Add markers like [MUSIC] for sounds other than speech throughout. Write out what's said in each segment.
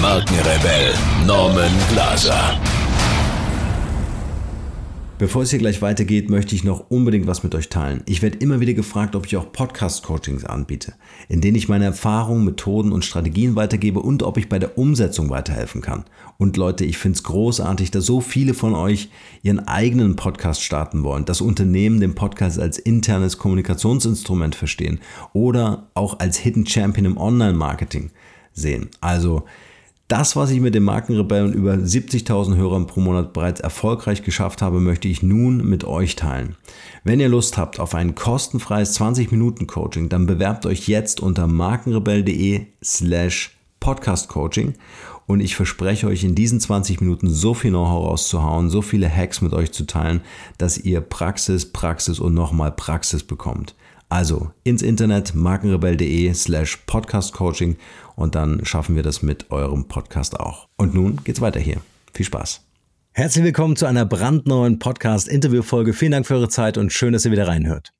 Markenrebell Norman Glaser. Bevor es hier gleich weitergeht, möchte ich noch unbedingt was mit euch teilen. Ich werde immer wieder gefragt, ob ich auch Podcast-Coachings anbiete, in denen ich meine Erfahrungen, Methoden und Strategien weitergebe und ob ich bei der Umsetzung weiterhelfen kann. Und Leute, ich finde es großartig, dass so viele von euch ihren eigenen Podcast starten wollen, das Unternehmen den Podcast als internes Kommunikationsinstrument verstehen oder auch als Hidden Champion im Online-Marketing sehen. Also das, was ich mit den Markenrebellen über 70.000 Hörern pro Monat bereits erfolgreich geschafft habe, möchte ich nun mit euch teilen. Wenn ihr Lust habt auf ein kostenfreies 20-Minuten-Coaching, dann bewerbt euch jetzt unter markenrebell.de slash podcastcoaching und ich verspreche euch in diesen 20 Minuten so viel Know-how rauszuhauen, so viele Hacks mit euch zu teilen, dass ihr Praxis, Praxis und nochmal Praxis bekommt. Also ins Internet markenrebell.de slash podcastcoaching und dann schaffen wir das mit eurem Podcast auch. Und nun geht's weiter hier. Viel Spaß. Herzlich willkommen zu einer brandneuen Podcast-Interview-Folge. Vielen Dank für eure Zeit und schön, dass ihr wieder reinhört.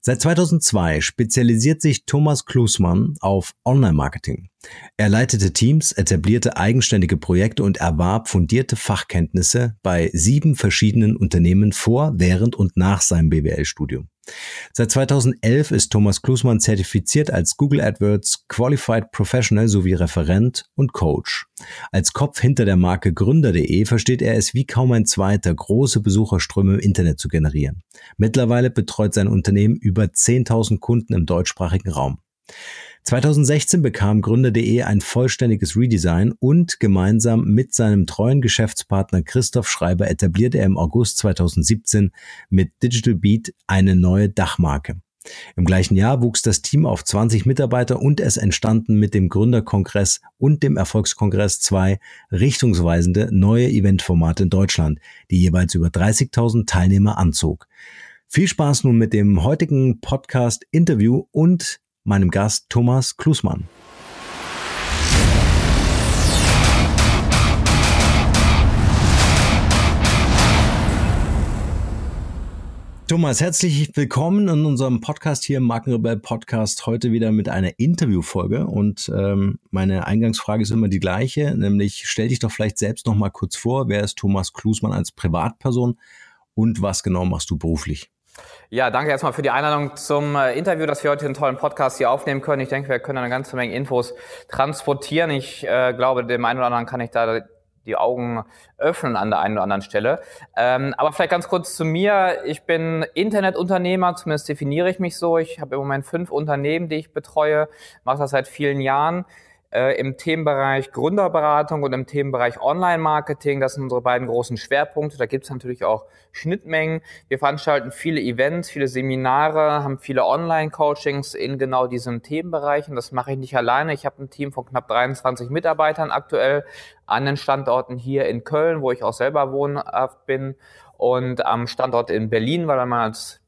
Seit 2002 spezialisiert sich Thomas Klusmann auf Online-Marketing. Er leitete Teams, etablierte eigenständige Projekte und erwarb fundierte Fachkenntnisse bei sieben verschiedenen Unternehmen vor, während und nach seinem BWL-Studium. Seit 2011 ist Thomas Klusmann zertifiziert als Google AdWords Qualified Professional sowie Referent und Coach. Als Kopf hinter der Marke Gründer.de versteht er es wie kaum ein zweiter, große Besucherströme im Internet zu generieren. Mittlerweile betreut sein Unternehmen über 10.000 Kunden im deutschsprachigen Raum. 2016 bekam Gründer.de ein vollständiges Redesign und gemeinsam mit seinem treuen Geschäftspartner Christoph Schreiber etablierte er im August 2017 mit Digital Beat eine neue Dachmarke. Im gleichen Jahr wuchs das Team auf 20 Mitarbeiter und es entstanden mit dem Gründerkongress und dem Erfolgskongress zwei richtungsweisende neue Eventformate in Deutschland, die jeweils über 30.000 Teilnehmer anzog. Viel Spaß nun mit dem heutigen Podcast Interview und meinem Gast Thomas Klusmann. Thomas, herzlich willkommen in unserem Podcast hier im Markenrebell Podcast. Heute wieder mit einer Interviewfolge und ähm, meine Eingangsfrage ist immer die gleiche, nämlich stell dich doch vielleicht selbst noch mal kurz vor. Wer ist Thomas Klusmann als Privatperson und was genau machst du beruflich? Ja, danke erstmal für die Einladung zum äh, Interview, dass wir heute einen tollen Podcast hier aufnehmen können. Ich denke, wir können eine ganze Menge Infos transportieren. Ich äh, glaube, dem einen oder anderen kann ich da die Augen öffnen an der einen oder anderen Stelle. Ähm, aber vielleicht ganz kurz zu mir. Ich bin Internetunternehmer, zumindest definiere ich mich so. Ich habe im Moment fünf Unternehmen, die ich betreue, mache das seit vielen Jahren äh, im Themenbereich Gründerberatung und im Themenbereich Online-Marketing. Das sind unsere beiden großen Schwerpunkte. Da gibt es natürlich auch Schnittmengen. Wir veranstalten viele Events, viele Seminare, haben viele Online-Coachings in genau diesem Themenbereich. Und das mache ich nicht alleine. Ich habe ein Team von knapp 23 Mitarbeitern aktuell an den Standorten hier in Köln, wo ich auch selber wohnhaft bin, und am Standort in Berlin, weil man als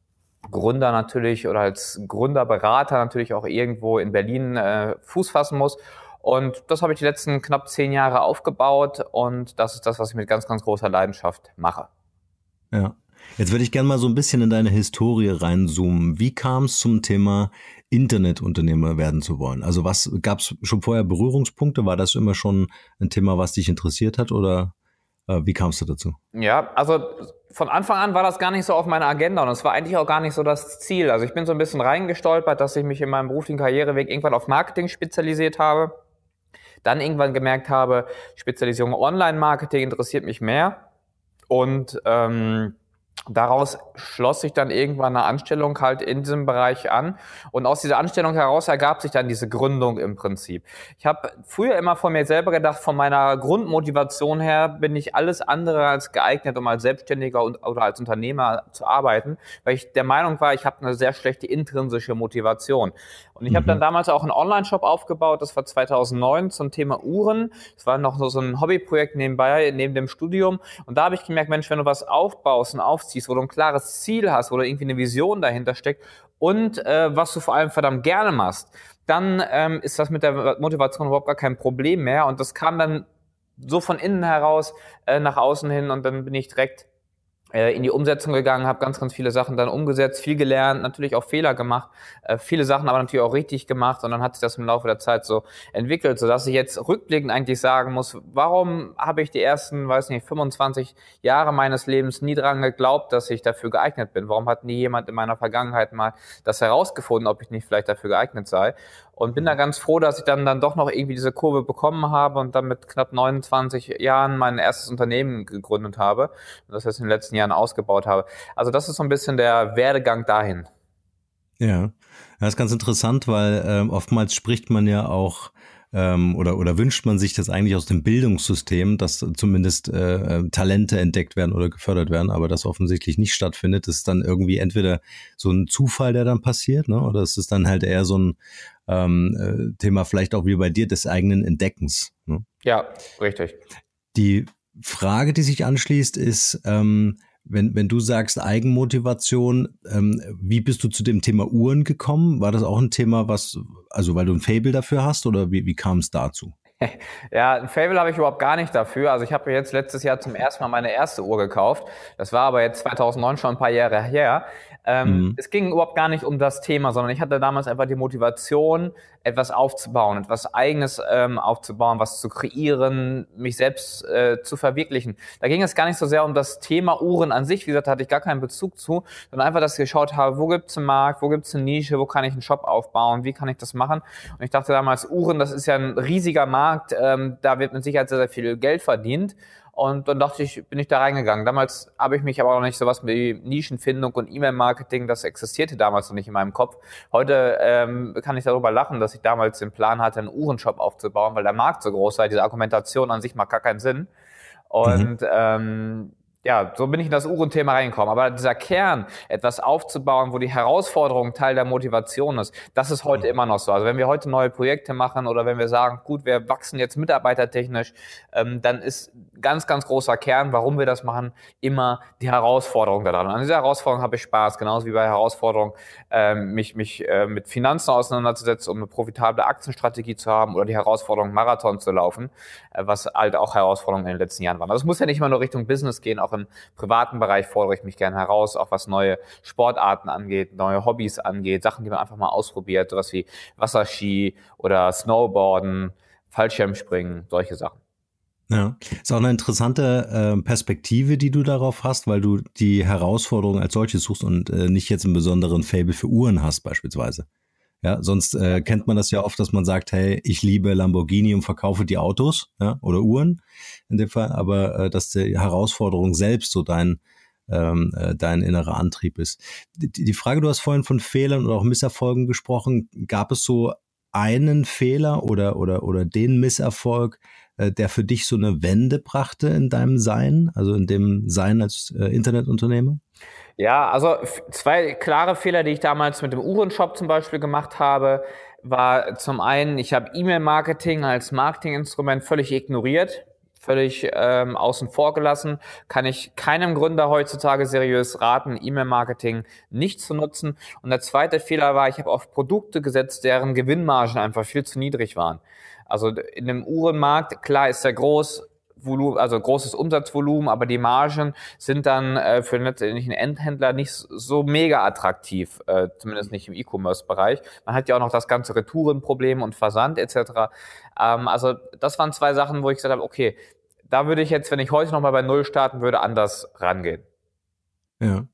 Gründer natürlich oder als Gründerberater natürlich auch irgendwo in Berlin äh, Fuß fassen muss. Und das habe ich die letzten knapp zehn Jahre aufgebaut und das ist das, was ich mit ganz, ganz großer Leidenschaft mache. Ja. Jetzt würde ich gerne mal so ein bisschen in deine Historie reinzoomen. Wie kam es zum Thema Internetunternehmer werden zu wollen? Also was gab es schon vorher Berührungspunkte? War das immer schon ein Thema, was dich interessiert hat oder äh, wie kamst du dazu? Ja, also von Anfang an war das gar nicht so auf meiner Agenda und es war eigentlich auch gar nicht so das Ziel. Also ich bin so ein bisschen reingestolpert, dass ich mich in meinem beruflichen Karriereweg irgendwann auf Marketing spezialisiert habe dann irgendwann gemerkt habe, Spezialisierung Online-Marketing interessiert mich mehr. Und ähm, daraus schloss sich dann irgendwann eine Anstellung halt in diesem Bereich an. Und aus dieser Anstellung heraus ergab sich dann diese Gründung im Prinzip. Ich habe früher immer von mir selber gedacht, von meiner Grundmotivation her bin ich alles andere als geeignet, um als Selbstständiger und, oder als Unternehmer zu arbeiten, weil ich der Meinung war, ich habe eine sehr schlechte intrinsische Motivation. Und ich mhm. habe dann damals auch einen Online-Shop aufgebaut, das war 2009 zum Thema Uhren. Das war noch so ein Hobbyprojekt nebenbei, neben dem Studium. Und da habe ich gemerkt, Mensch, wenn du was aufbaust und aufziehst, wo du ein klares Ziel hast, wo da irgendwie eine Vision dahinter steckt und äh, was du vor allem verdammt gerne machst, dann ähm, ist das mit der Motivation überhaupt gar kein Problem mehr. Und das kam dann so von innen heraus äh, nach außen hin und dann bin ich direkt in die Umsetzung gegangen, habe ganz, ganz viele Sachen dann umgesetzt, viel gelernt, natürlich auch Fehler gemacht, äh, viele Sachen aber natürlich auch richtig gemacht und dann hat sich das im Laufe der Zeit so entwickelt, so dass ich jetzt rückblickend eigentlich sagen muss, warum habe ich die ersten, weiß nicht, 25 Jahre meines Lebens nie dran geglaubt, dass ich dafür geeignet bin? Warum hat nie jemand in meiner Vergangenheit mal das herausgefunden, ob ich nicht vielleicht dafür geeignet sei? Und bin da ganz froh, dass ich dann, dann doch noch irgendwie diese Kurve bekommen habe und dann mit knapp 29 Jahren mein erstes Unternehmen gegründet habe und das jetzt in den letzten Jahren ausgebaut habe. Also das ist so ein bisschen der Werdegang dahin. Ja, das ist ganz interessant, weil ähm, oftmals spricht man ja auch ähm, oder, oder wünscht man sich das eigentlich aus dem Bildungssystem, dass zumindest äh, äh, Talente entdeckt werden oder gefördert werden, aber das offensichtlich nicht stattfindet, das ist dann irgendwie entweder so ein Zufall, der dann passiert, ne? oder es ist dann halt eher so ein ähm, äh, Thema vielleicht auch wie bei dir des eigenen Entdeckens. Ne? Ja, richtig. Die Frage, die sich anschließt, ist, ähm, wenn, wenn du sagst Eigenmotivation, ähm, wie bist du zu dem Thema Uhren gekommen? War das auch ein Thema, was, also weil du ein Fable dafür hast oder wie, wie kam es dazu? [LAUGHS] Ja, ein Fable habe ich überhaupt gar nicht dafür. Also ich habe jetzt letztes Jahr zum ersten Mal meine erste Uhr gekauft. Das war aber jetzt 2009 schon ein paar Jahre her. Ähm, mhm. Es ging überhaupt gar nicht um das Thema, sondern ich hatte damals einfach die Motivation, etwas aufzubauen, etwas Eigenes ähm, aufzubauen, was zu kreieren, mich selbst äh, zu verwirklichen. Da ging es gar nicht so sehr um das Thema Uhren an sich, wie gesagt, da hatte ich gar keinen Bezug zu, sondern einfach, dass ich geschaut habe, wo gibt's einen Markt, wo gibt's eine Nische, wo kann ich einen Shop aufbauen, wie kann ich das machen. Und ich dachte damals, Uhren, das ist ja ein riesiger Markt, ähm, da wird mit Sicherheit sehr, sehr viel Geld verdient. Und dann dachte ich, bin ich da reingegangen. Damals habe ich mich aber auch nicht sowas wie Nischenfindung und E-Mail-Marketing, das existierte damals noch nicht in meinem Kopf. Heute ähm, kann ich darüber lachen, dass ich damals den Plan hatte, einen Uhrenshop aufzubauen, weil der Markt so groß sei. Diese Argumentation an sich macht gar keinen Sinn. Und mhm. ähm, ja, so bin ich in das Uhrenthema reingekommen. Aber dieser Kern, etwas aufzubauen, wo die Herausforderung Teil der Motivation ist, das ist heute mhm. immer noch so. Also wenn wir heute neue Projekte machen oder wenn wir sagen, gut, wir wachsen jetzt mitarbeitertechnisch, ähm, dann ist ganz, ganz großer Kern, warum wir das machen, immer die Herausforderung daran. Und an dieser Herausforderung habe ich Spaß, genauso wie bei Herausforderung, ähm, mich, mich äh, mit Finanzen auseinanderzusetzen, um eine profitable Aktienstrategie zu haben oder die Herausforderung, Marathon zu laufen, äh, was halt auch Herausforderungen in den letzten Jahren waren. Also es muss ja nicht immer nur Richtung Business gehen, auch auch im privaten Bereich fordere ich mich gerne heraus, auch was neue Sportarten angeht, neue Hobbys angeht, Sachen, die man einfach mal ausprobiert, sowas wie Wasserski oder Snowboarden, Fallschirmspringen, solche Sachen. Ja, ist auch eine interessante äh, Perspektive, die du darauf hast, weil du die Herausforderung als solche suchst und äh, nicht jetzt einen besonderen Fable für Uhren hast beispielsweise. Ja, sonst äh, kennt man das ja oft, dass man sagt, hey, ich liebe Lamborghini und verkaufe die Autos, ja, oder Uhren in dem Fall, aber äh, dass die Herausforderung selbst so dein ähm, äh, dein innerer Antrieb ist. Die, die Frage, du hast vorhin von Fehlern oder auch Misserfolgen gesprochen. Gab es so einen Fehler oder oder oder den Misserfolg, äh, der für dich so eine Wende brachte in deinem Sein, also in dem Sein als äh, Internetunternehmer? Ja, also zwei klare Fehler, die ich damals mit dem Uhrenshop zum Beispiel gemacht habe, war zum einen, ich habe E-Mail-Marketing als Marketinginstrument völlig ignoriert, völlig ähm, außen vor gelassen. Kann ich keinem Gründer heutzutage seriös raten, E-Mail-Marketing nicht zu nutzen. Und der zweite Fehler war, ich habe auf Produkte gesetzt, deren Gewinnmargen einfach viel zu niedrig waren. Also in dem Uhrenmarkt, klar ist er groß, Volumen, also großes Umsatzvolumen, aber die Margen sind dann äh, für letztendlich einen Endhändler nicht so mega attraktiv, äh, zumindest nicht im E-Commerce-Bereich. Man hat ja auch noch das ganze Retourenproblem und Versand etc. Ähm, also das waren zwei Sachen, wo ich gesagt habe, okay, da würde ich jetzt, wenn ich heute nochmal bei Null starten würde, anders rangehen. Ja.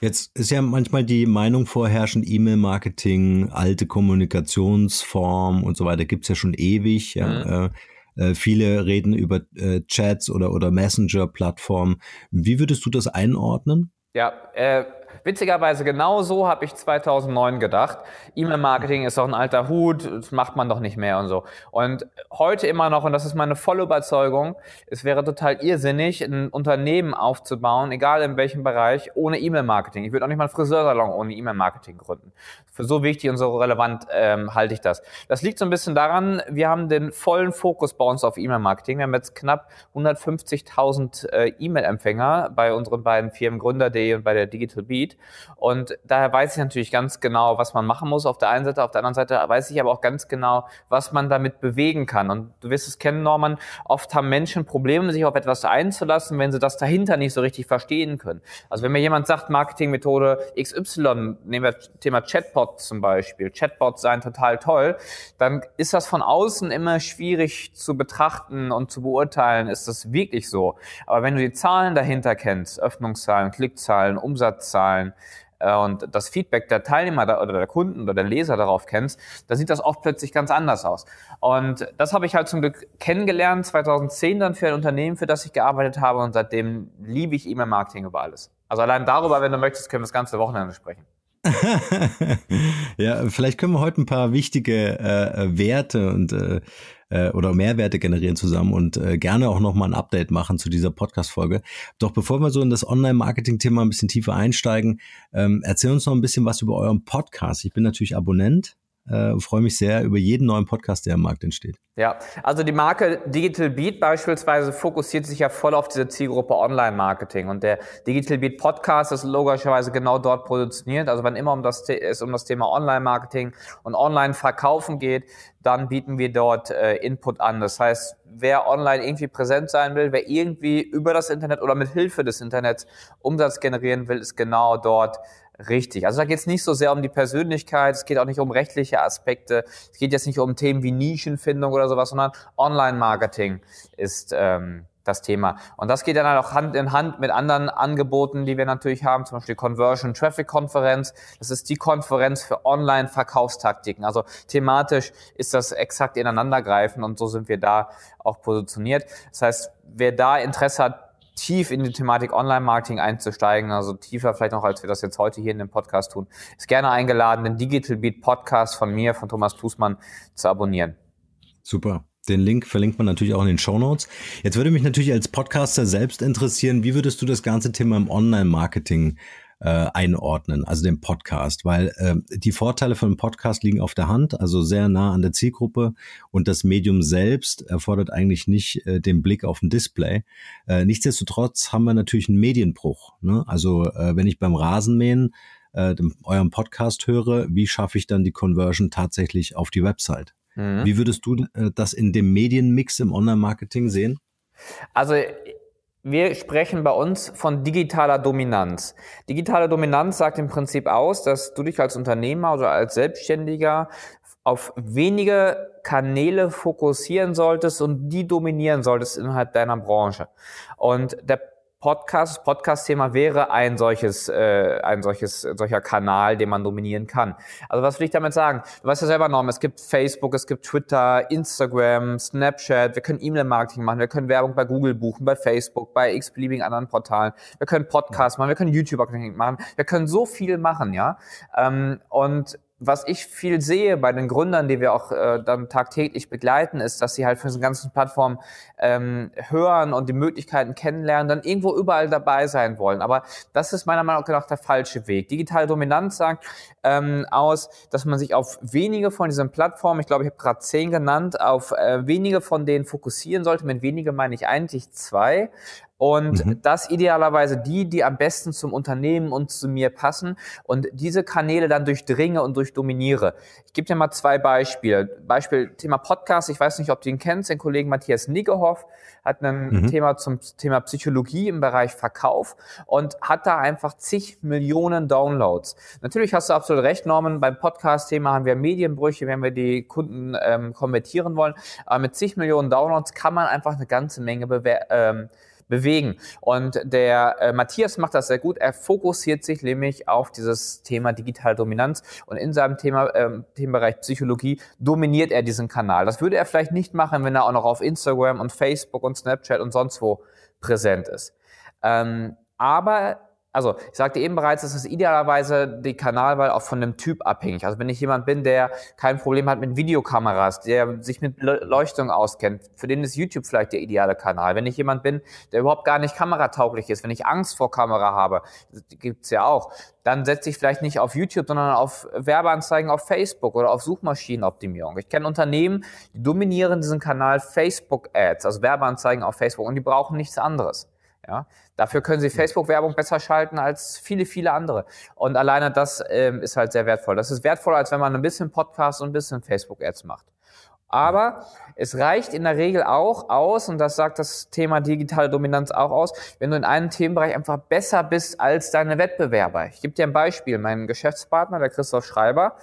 Jetzt ist ja manchmal die Meinung vorherrschend, E-Mail-Marketing, alte Kommunikationsform und so weiter, gibt's ja schon ewig. Ja. Mhm. Äh, viele reden über äh, Chats oder, oder Messenger-Plattformen. Wie würdest du das einordnen? Ja, äh, Witzigerweise genau so habe ich 2009 gedacht. E-Mail-Marketing ist doch ein alter Hut, das macht man doch nicht mehr und so. Und heute immer noch, und das ist meine volle Überzeugung, es wäre total irrsinnig, ein Unternehmen aufzubauen, egal in welchem Bereich, ohne E-Mail-Marketing. Ich würde auch nicht mal einen Friseursalon ohne E-Mail-Marketing gründen. Für so wichtig und so relevant ähm, halte ich das. Das liegt so ein bisschen daran, wir haben den vollen Fokus bei uns auf E-Mail-Marketing. Wir haben jetzt knapp 150.000 äh, E-Mail-Empfänger bei unseren beiden Firmen Gründer.de und bei der Digital Beat. Und daher weiß ich natürlich ganz genau, was man machen muss auf der einen Seite. Auf der anderen Seite weiß ich aber auch ganz genau, was man damit bewegen kann. Und du wirst es kennen, Norman, oft haben Menschen Probleme, sich auf etwas einzulassen, wenn sie das dahinter nicht so richtig verstehen können. Also wenn mir jemand sagt, Marketingmethode XY, nehmen wir Thema Chatbot zum Beispiel, Chatbots seien total toll, dann ist das von außen immer schwierig zu betrachten und zu beurteilen, ist das wirklich so. Aber wenn du die Zahlen dahinter kennst, Öffnungszahlen, Klickzahlen, Umsatzzahlen, Zahlen äh, und das Feedback der Teilnehmer oder der Kunden oder der Leser darauf kennst, dann sieht das oft plötzlich ganz anders aus. Und das habe ich halt zum Glück kennengelernt, 2010 dann für ein Unternehmen, für das ich gearbeitet habe und seitdem liebe ich E-Mail-Marketing über alles. Also allein darüber, wenn du möchtest, können wir das ganze Wochenende sprechen. [LAUGHS] ja, vielleicht können wir heute ein paar wichtige äh, Werte und äh, äh, oder Mehrwerte generieren zusammen und äh, gerne auch nochmal ein Update machen zu dieser Podcast-Folge. Doch bevor wir so in das Online-Marketing-Thema ein bisschen tiefer einsteigen, ähm, erzähl uns noch ein bisschen was über euren Podcast. Ich bin natürlich Abonnent äh, freue mich sehr über jeden neuen Podcast, der am Markt entsteht. Ja, also die Marke Digital Beat beispielsweise fokussiert sich ja voll auf diese Zielgruppe Online-Marketing und der Digital Beat Podcast ist logischerweise genau dort positioniert. Also wenn immer um das, es um das Thema Online-Marketing und Online-Verkaufen geht, dann bieten wir dort äh, Input an. Das heißt, wer online irgendwie präsent sein will, wer irgendwie über das Internet oder mit Hilfe des Internets Umsatz generieren will, ist genau dort Richtig. Also da geht es nicht so sehr um die Persönlichkeit, es geht auch nicht um rechtliche Aspekte, es geht jetzt nicht um Themen wie Nischenfindung oder sowas, sondern Online-Marketing ist ähm, das Thema. Und das geht dann halt auch Hand in Hand mit anderen Angeboten, die wir natürlich haben, zum Beispiel Conversion Traffic Konferenz. Das ist die Konferenz für Online-Verkaufstaktiken. Also thematisch ist das exakt ineinandergreifend und so sind wir da auch positioniert. Das heißt, wer da Interesse hat, tief in die Thematik Online-Marketing einzusteigen, also tiefer vielleicht noch, als wir das jetzt heute hier in dem Podcast tun, ist gerne eingeladen, den Digital Beat Podcast von mir, von Thomas Tusmann, zu abonnieren. Super. Den Link verlinkt man natürlich auch in den Show Notes. Jetzt würde mich natürlich als Podcaster selbst interessieren, wie würdest du das ganze Thema im Online-Marketing äh, einordnen, also den Podcast, weil äh, die Vorteile von einem Podcast liegen auf der Hand, also sehr nah an der Zielgruppe und das Medium selbst erfordert eigentlich nicht äh, den Blick auf ein Display. Äh, nichtsdestotrotz haben wir natürlich einen Medienbruch. Ne? Also äh, wenn ich beim Rasenmähen äh, eurem Podcast höre, wie schaffe ich dann die Conversion tatsächlich auf die Website? Mhm. Wie würdest du äh, das in dem Medienmix im Online-Marketing sehen? Also wir sprechen bei uns von digitaler Dominanz. Digitale Dominanz sagt im Prinzip aus, dass du dich als Unternehmer oder als Selbstständiger auf wenige Kanäle fokussieren solltest und die dominieren solltest innerhalb deiner Branche. Und der Podcast, Podcast-Thema wäre ein solches, äh, ein solches, solcher Kanal, den man dominieren kann. Also was will ich damit sagen? Du weißt ja selber, Norm, es gibt Facebook, es gibt Twitter, Instagram, Snapchat, wir können E-Mail-Marketing machen, wir können Werbung bei Google buchen, bei Facebook, bei x-beliebigen anderen Portalen, wir können Podcasts machen, wir können YouTube-Marketing machen, wir können so viel machen, ja. Ähm, und was ich viel sehe bei den Gründern, die wir auch äh, dann tagtäglich begleiten, ist, dass sie halt für diese ganzen Plattformen ähm, hören und die Möglichkeiten kennenlernen, dann irgendwo überall dabei sein wollen. Aber das ist meiner Meinung nach der falsche Weg. Digitale Dominanz sagt ähm, aus, dass man sich auf wenige von diesen Plattformen, ich glaube, ich habe gerade zehn genannt, auf äh, wenige von denen fokussieren sollte. Mit wenige meine ich eigentlich zwei. Und mhm. das idealerweise die, die am besten zum Unternehmen und zu mir passen und diese Kanäle dann durchdringe und durchdominiere. Ich gebe dir mal zwei Beispiele. Beispiel Thema Podcast. Ich weiß nicht, ob du ihn kennst. Den Kollegen Matthias Niggehoff hat ein mhm. Thema zum Thema Psychologie im Bereich Verkauf und hat da einfach zig Millionen Downloads. Natürlich hast du absolut recht, Norman. Beim Podcast-Thema haben wir Medienbrüche, wenn wir die Kunden ähm, konvertieren wollen. Aber mit zig Millionen Downloads kann man einfach eine ganze Menge bewerten. Ähm, bewegen. Und der äh, Matthias macht das sehr gut. Er fokussiert sich nämlich auf dieses Thema digitale Dominanz und in seinem Thema, ähm, Themenbereich Psychologie dominiert er diesen Kanal. Das würde er vielleicht nicht machen, wenn er auch noch auf Instagram und Facebook und Snapchat und sonst wo präsent ist. Ähm, aber Also, ich sagte eben bereits, es ist idealerweise die Kanalwahl auch von dem Typ abhängig. Also, wenn ich jemand bin, der kein Problem hat mit Videokameras, der sich mit Leuchtung auskennt, für den ist YouTube vielleicht der ideale Kanal. Wenn ich jemand bin, der überhaupt gar nicht kameratauglich ist, wenn ich Angst vor Kamera habe, gibt's ja auch, dann setze ich vielleicht nicht auf YouTube, sondern auf Werbeanzeigen auf Facebook oder auf Suchmaschinenoptimierung. Ich kenne Unternehmen, die dominieren diesen Kanal Facebook Ads, also Werbeanzeigen auf Facebook und die brauchen nichts anderes. Ja, dafür können Sie Facebook-Werbung besser schalten als viele, viele andere. Und alleine das ähm, ist halt sehr wertvoll. Das ist wertvoller, als wenn man ein bisschen Podcast und ein bisschen Facebook-Ads macht. Aber es reicht in der Regel auch aus, und das sagt das Thema digitale Dominanz auch aus, wenn du in einem Themenbereich einfach besser bist als deine Wettbewerber. Ich gebe dir ein Beispiel. Mein Geschäftspartner, der Christoph Schreiber,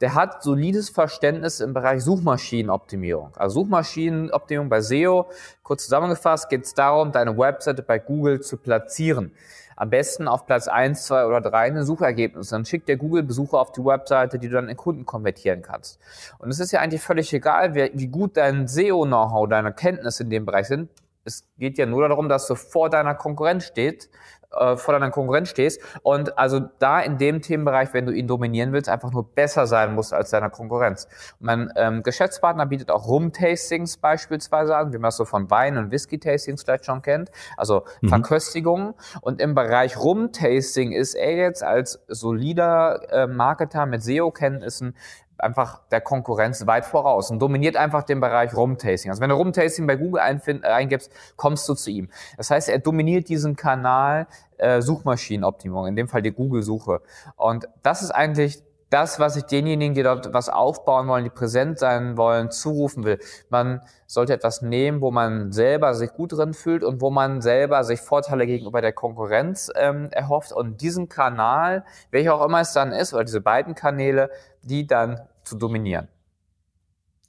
der hat solides Verständnis im Bereich Suchmaschinenoptimierung. Also Suchmaschinenoptimierung bei SEO, kurz zusammengefasst, geht es darum, deine Webseite bei Google zu platzieren. Am besten auf Platz 1, 2 oder 3 in den Suchergebnissen. Dann schickt der Google Besucher auf die Webseite, die du dann in Kunden konvertieren kannst. Und es ist ja eigentlich völlig egal, wie gut dein SEO-Know-how, deine Kenntnisse in dem Bereich sind. Es geht ja nur darum, dass du vor deiner Konkurrenz steht, äh, vor deiner Konkurrenz stehst und also da in dem Themenbereich, wenn du ihn dominieren willst, einfach nur besser sein musst als deiner Konkurrenz. Mein ähm, Geschäftspartner bietet auch Rum-Tastings beispielsweise an, wie man es so von Wein- und Whisky-Tastings vielleicht schon kennt, also mhm. Verköstigungen. Und im Bereich Rum-Tasting ist er jetzt als solider äh, Marketer mit SEO-Kenntnissen einfach der Konkurrenz weit voraus und dominiert einfach den Bereich Rumtasting. Also wenn du Rumtasting bei Google äh, eingibst, kommst du zu ihm. Das heißt, er dominiert diesen Kanal äh, Suchmaschinenoptimierung, in dem Fall die Google-Suche. Und das ist eigentlich das, was ich denjenigen, die dort was aufbauen wollen, die präsent sein wollen, zurufen will. Man sollte etwas nehmen, wo man selber sich gut drin fühlt und wo man selber sich Vorteile gegenüber der Konkurrenz ähm, erhofft und diesen Kanal, welcher auch immer es dann ist, oder diese beiden Kanäle, die dann zu dominieren.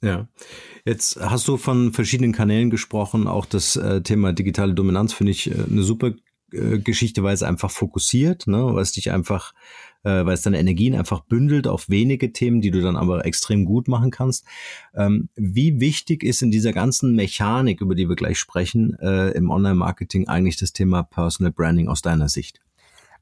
Ja, jetzt hast du von verschiedenen Kanälen gesprochen. Auch das äh, Thema digitale Dominanz finde ich äh, eine super Geschichte, weil es einfach fokussiert, ne, weil es dich einfach äh, weil es deine Energien einfach bündelt auf wenige Themen, die du dann aber extrem gut machen kannst. Ähm, wie wichtig ist in dieser ganzen Mechanik, über die wir gleich sprechen, äh, im Online-Marketing eigentlich das Thema Personal Branding aus deiner Sicht?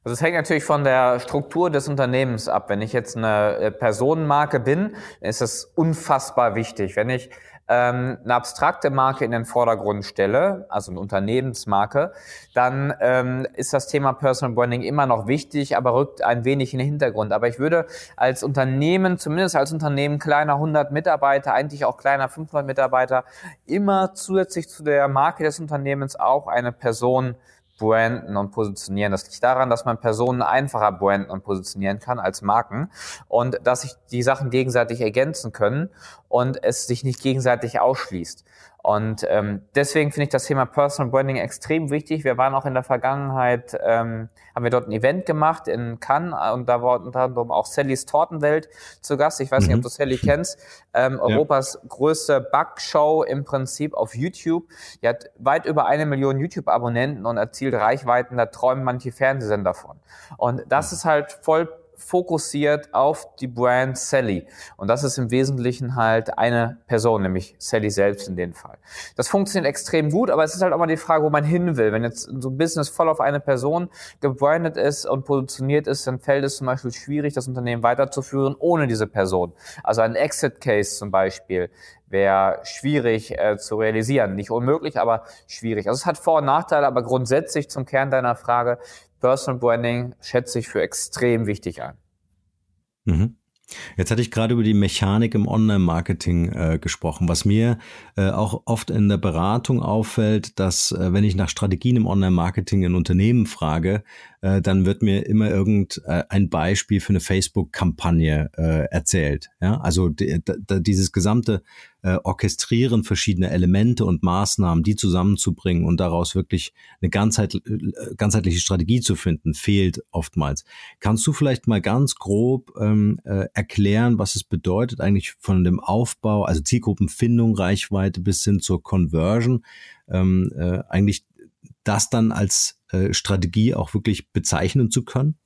Also es hängt natürlich von der Struktur des Unternehmens ab. Wenn ich jetzt eine äh, Personenmarke bin, ist es unfassbar wichtig. Wenn ich ähm, eine abstrakte Marke in den Vordergrund stelle, also eine Unternehmensmarke, dann ähm, ist das Thema Personal Branding immer noch wichtig, aber rückt ein wenig in den Hintergrund. Aber ich würde als Unternehmen, zumindest als Unternehmen kleiner 100 Mitarbeiter, eigentlich auch kleiner 500 Mitarbeiter, immer zusätzlich zu der Marke des Unternehmens auch eine Person branden und positionieren. Das liegt daran, dass man Personen einfacher branden und positionieren kann als Marken und dass sich die Sachen gegenseitig ergänzen können und es sich nicht gegenseitig ausschließt. Und ähm, deswegen finde ich das Thema Personal Branding extrem wichtig. Wir waren auch in der Vergangenheit, ähm, haben wir dort ein Event gemacht in Cannes und da war unter anderem auch Sallys Tortenwelt zu Gast. Ich weiß mhm. nicht, ob du Sally kennst. Ähm, ja. Europas größte Backshow im Prinzip auf YouTube. Die hat weit über eine Million YouTube-Abonnenten und erzielt Reichweiten, da träumen manche Fernsehsender von. Und das ist halt voll fokussiert auf die Brand Sally. Und das ist im Wesentlichen halt eine Person, nämlich Sally selbst in dem Fall. Das funktioniert extrem gut, aber es ist halt auch mal die Frage, wo man hin will. Wenn jetzt so ein Business voll auf eine Person gebrandet ist und positioniert ist, dann fällt es zum Beispiel schwierig, das Unternehmen weiterzuführen ohne diese Person. Also ein Exit-Case zum Beispiel wäre schwierig äh, zu realisieren. Nicht unmöglich, aber schwierig. Also es hat Vor- und Nachteile, aber grundsätzlich zum Kern deiner Frage, Personal Branding schätze ich für extrem wichtig ein. Mhm. Jetzt hatte ich gerade über die Mechanik im Online-Marketing äh, gesprochen. Was mir äh, auch oft in der Beratung auffällt, dass äh, wenn ich nach Strategien im Online-Marketing in Unternehmen frage, äh, dann wird mir immer irgendein äh, Beispiel für eine Facebook-Kampagne äh, erzählt. Ja? Also dieses gesamte äh, Orchestrieren verschiedener Elemente und Maßnahmen, die zusammenzubringen und daraus wirklich eine ganzheit, äh, ganzheitliche Strategie zu finden, fehlt oftmals. Kannst du vielleicht mal ganz grob ähm, äh, erklären, was es bedeutet eigentlich von dem Aufbau, also Zielgruppenfindung, Reichweite bis hin zur Conversion, ähm, äh, eigentlich das dann als äh, Strategie auch wirklich bezeichnen zu können?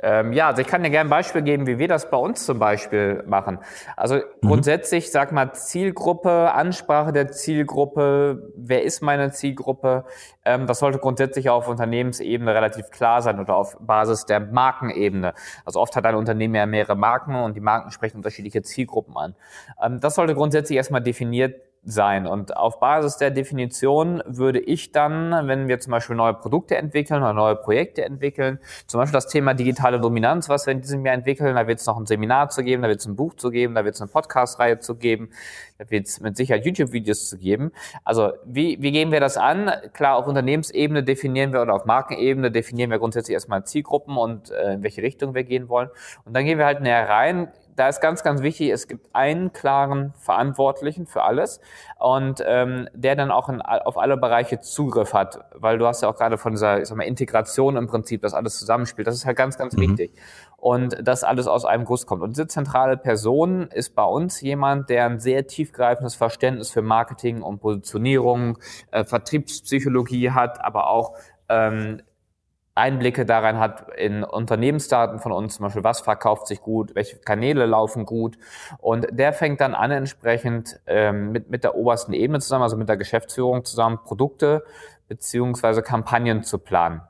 Ähm, ja, also ich kann dir gerne ein Beispiel geben, wie wir das bei uns zum Beispiel machen. Also mhm. grundsätzlich, sag mal, Zielgruppe, Ansprache der Zielgruppe, wer ist meine Zielgruppe, ähm, das sollte grundsätzlich auf Unternehmensebene relativ klar sein oder auf Basis der Markenebene. Also oft hat ein Unternehmen ja mehrere Marken und die Marken sprechen unterschiedliche Zielgruppen an. Ähm, das sollte grundsätzlich erstmal definiert sein. Und auf Basis der Definition würde ich dann, wenn wir zum Beispiel neue Produkte entwickeln oder neue Projekte entwickeln, zum Beispiel das Thema digitale Dominanz, was wir in diesem Jahr entwickeln, da wird es noch ein Seminar zu geben, da wird es ein Buch zu geben, da wird es eine Podcast-Reihe zu geben, da wird es mit Sicherheit YouTube-Videos zu geben. Also wie, wie gehen wir das an? Klar, auf Unternehmensebene definieren wir oder auf Markenebene definieren wir grundsätzlich erstmal Zielgruppen und äh, in welche Richtung wir gehen wollen. Und dann gehen wir halt näher rein, da ist ganz, ganz wichtig, es gibt einen klaren Verantwortlichen für alles und ähm, der dann auch in, auf alle Bereiche Zugriff hat, weil du hast ja auch gerade von dieser ich sag mal, Integration im Prinzip, dass alles zusammenspielt, das ist halt ganz, ganz mhm. wichtig und dass alles aus einem Guss kommt. Und diese zentrale Person ist bei uns jemand, der ein sehr tiefgreifendes Verständnis für Marketing und Positionierung, äh, Vertriebspsychologie hat, aber auch ähm, Einblicke daran hat in Unternehmensdaten von uns, zum Beispiel, was verkauft sich gut, welche Kanäle laufen gut. Und der fängt dann an, entsprechend ähm, mit, mit der obersten Ebene zusammen, also mit der Geschäftsführung zusammen, Produkte beziehungsweise Kampagnen zu planen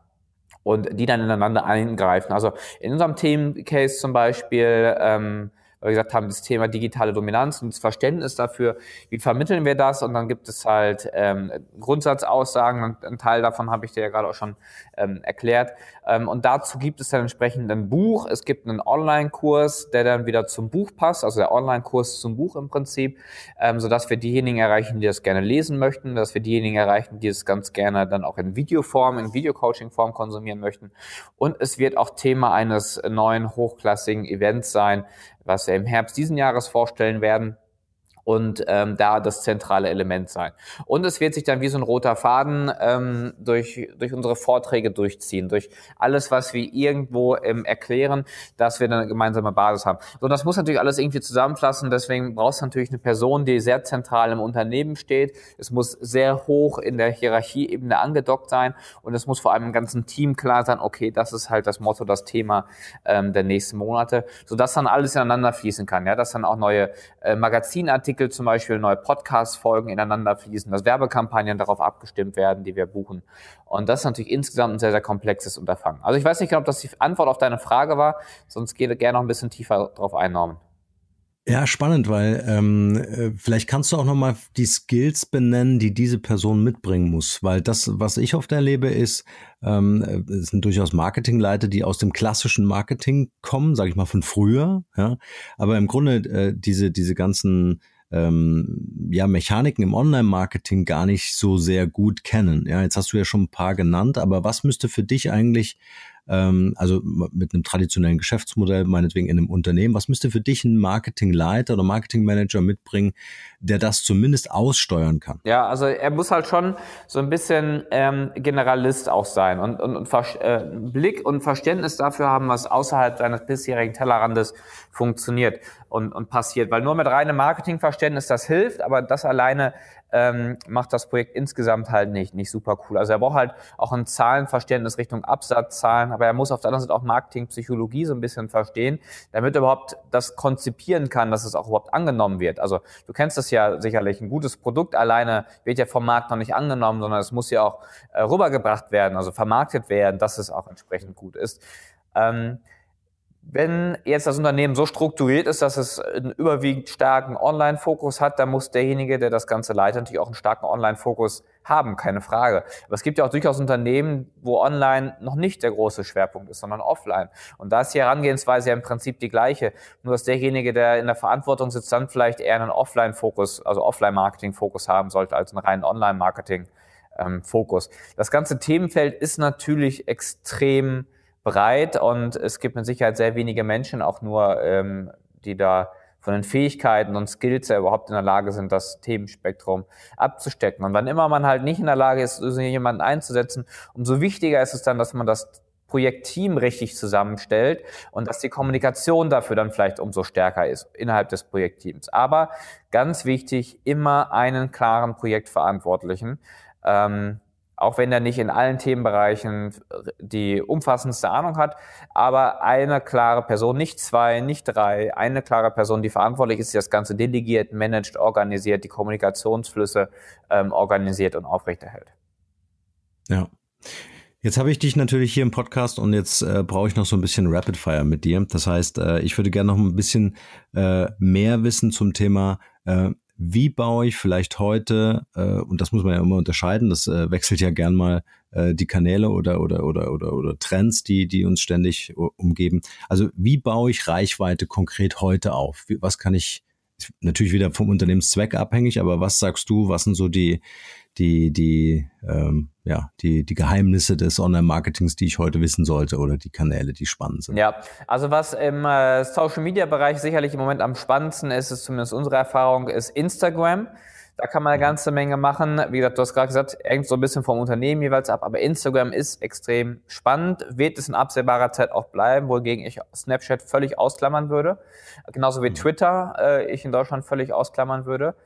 und die dann ineinander eingreifen. Also in unserem Themencase zum Beispiel ähm, weil wir gesagt haben, das Thema digitale Dominanz und das Verständnis dafür, wie vermitteln wir das? Und dann gibt es halt ähm, Grundsatzaussagen, ein Teil davon habe ich dir ja gerade auch schon ähm, erklärt. Ähm, und dazu gibt es dann entsprechend ein Buch. Es gibt einen Online-Kurs, der dann wieder zum Buch passt, also der Online-Kurs zum Buch im Prinzip, ähm, sodass wir diejenigen erreichen, die das gerne lesen möchten, dass wir diejenigen erreichen, die es ganz gerne dann auch in Videoform, in Videocoaching-Form konsumieren möchten. Und es wird auch Thema eines neuen hochklassigen Events sein, was wir im Herbst diesen Jahres vorstellen werden und ähm, da das zentrale Element sein. Und es wird sich dann wie so ein roter Faden ähm, durch, durch unsere Vorträge durchziehen, durch alles, was wir irgendwo ähm, erklären, dass wir eine gemeinsame Basis haben. So, das muss natürlich alles irgendwie zusammenfassen, deswegen brauchst du natürlich eine Person, die sehr zentral im Unternehmen steht. Es muss sehr hoch in der Hierarchieebene angedockt sein und es muss vor allem im ganzen Team klar sein, okay, das ist halt das Motto, das Thema ähm, der nächsten Monate, sodass dann alles ineinander fließen kann, ja, dass dann auch neue äh, Magazinartikel Artikel zum Beispiel, neue Podcast-Folgen ineinander fließen, dass Werbekampagnen darauf abgestimmt werden, die wir buchen. Und das ist natürlich insgesamt ein sehr, sehr komplexes Unterfangen. Also ich weiß nicht genau, ob das die Antwort auf deine Frage war, sonst gehe gerne noch ein bisschen tiefer drauf ein, Norman. Ja, spannend, weil ähm, äh, vielleicht kannst du auch noch mal die Skills benennen, die diese Person mitbringen muss, weil das, was ich oft erlebe, ist, ähm, es sind durchaus Marketingleiter, die aus dem klassischen Marketing kommen, sage ich mal von früher, ja, aber im Grunde äh, diese diese ganzen ähm, ja, Mechaniken im Online-Marketing gar nicht so sehr gut kennen. Ja, jetzt hast du ja schon ein paar genannt, aber was müsste für dich eigentlich ähm, also mit einem traditionellen Geschäftsmodell, meinetwegen in einem Unternehmen. Was müsste für dich ein Marketingleiter oder Marketingmanager mitbringen, der das zumindest aussteuern kann? Ja, also er muss halt schon so ein bisschen ähm, Generalist auch sein und, und, und äh, Blick und Verständnis dafür haben, was außerhalb seines bisherigen Tellerrandes funktioniert und, und passiert. Weil nur mit reinem Marketingverständnis das hilft, aber das alleine ähm, macht das Projekt insgesamt halt nicht, nicht super cool. Also er braucht halt auch ein Zahlenverständnis Richtung Absatzzahlen, aber er muss auf der anderen Seite auch Marketingpsychologie so ein bisschen verstehen, damit er überhaupt das konzipieren kann, dass es auch überhaupt angenommen wird. Also du kennst das ja sicherlich, ein gutes Produkt alleine wird ja vom Markt noch nicht angenommen, sondern es muss ja auch äh, rübergebracht werden, also vermarktet werden, dass es auch entsprechend gut ist. Ähm, wenn jetzt das Unternehmen so strukturiert ist, dass es einen überwiegend starken Online-Fokus hat, dann muss derjenige, der das Ganze leitet, natürlich auch einen starken Online-Fokus haben, keine Frage. Aber es gibt ja auch durchaus Unternehmen, wo Online noch nicht der große Schwerpunkt ist, sondern Offline. Und da ist die Herangehensweise ja im Prinzip die gleiche. Nur dass derjenige, der in der Verantwortung sitzt, dann vielleicht eher einen Offline-Fokus, also Offline-Marketing-Fokus haben sollte, als einen reinen Online-Marketing-Fokus. Das ganze Themenfeld ist natürlich extrem breit und es gibt mit Sicherheit sehr wenige Menschen auch nur, ähm, die da von den Fähigkeiten und Skills ja überhaupt in der Lage sind, das Themenspektrum abzustecken. Und wann immer man halt nicht in der Lage ist, jemanden einzusetzen, umso wichtiger ist es dann, dass man das Projektteam richtig zusammenstellt und dass die Kommunikation dafür dann vielleicht umso stärker ist innerhalb des Projektteams. Aber ganz wichtig, immer einen klaren Projektverantwortlichen. Ähm, auch wenn er nicht in allen Themenbereichen die umfassendste Ahnung hat, aber eine klare Person, nicht zwei, nicht drei, eine klare Person, die verantwortlich ist, die das Ganze delegiert, managt, organisiert, die Kommunikationsflüsse ähm, organisiert und aufrechterhält. Ja. Jetzt habe ich dich natürlich hier im Podcast und jetzt äh, brauche ich noch so ein bisschen Rapid Fire mit dir. Das heißt, äh, ich würde gerne noch ein bisschen äh, mehr wissen zum Thema, äh, wie baue ich vielleicht heute, äh, und das muss man ja immer unterscheiden, das äh, wechselt ja gern mal äh, die Kanäle oder, oder, oder, oder, oder Trends, die, die uns ständig umgeben. Also wie baue ich Reichweite konkret heute auf? Wie, was kann ich, natürlich wieder vom Unternehmenszweck abhängig, aber was sagst du, was sind so die, die, die, ähm, ja, die, die Geheimnisse des Online-Marketings, die ich heute wissen sollte oder die Kanäle, die spannend sind. Ja, also was im äh, Social-Media-Bereich sicherlich im Moment am spannendsten ist, ist zumindest unsere Erfahrung, ist Instagram. Da kann man eine ganze Menge machen. Wie gesagt, du hast gerade gesagt, hängt so ein bisschen vom Unternehmen jeweils ab, aber Instagram ist extrem spannend, wird es in absehbarer Zeit auch bleiben, wohingegen ich Snapchat völlig ausklammern würde. Genauso wie mhm. Twitter äh, ich in Deutschland völlig ausklammern würde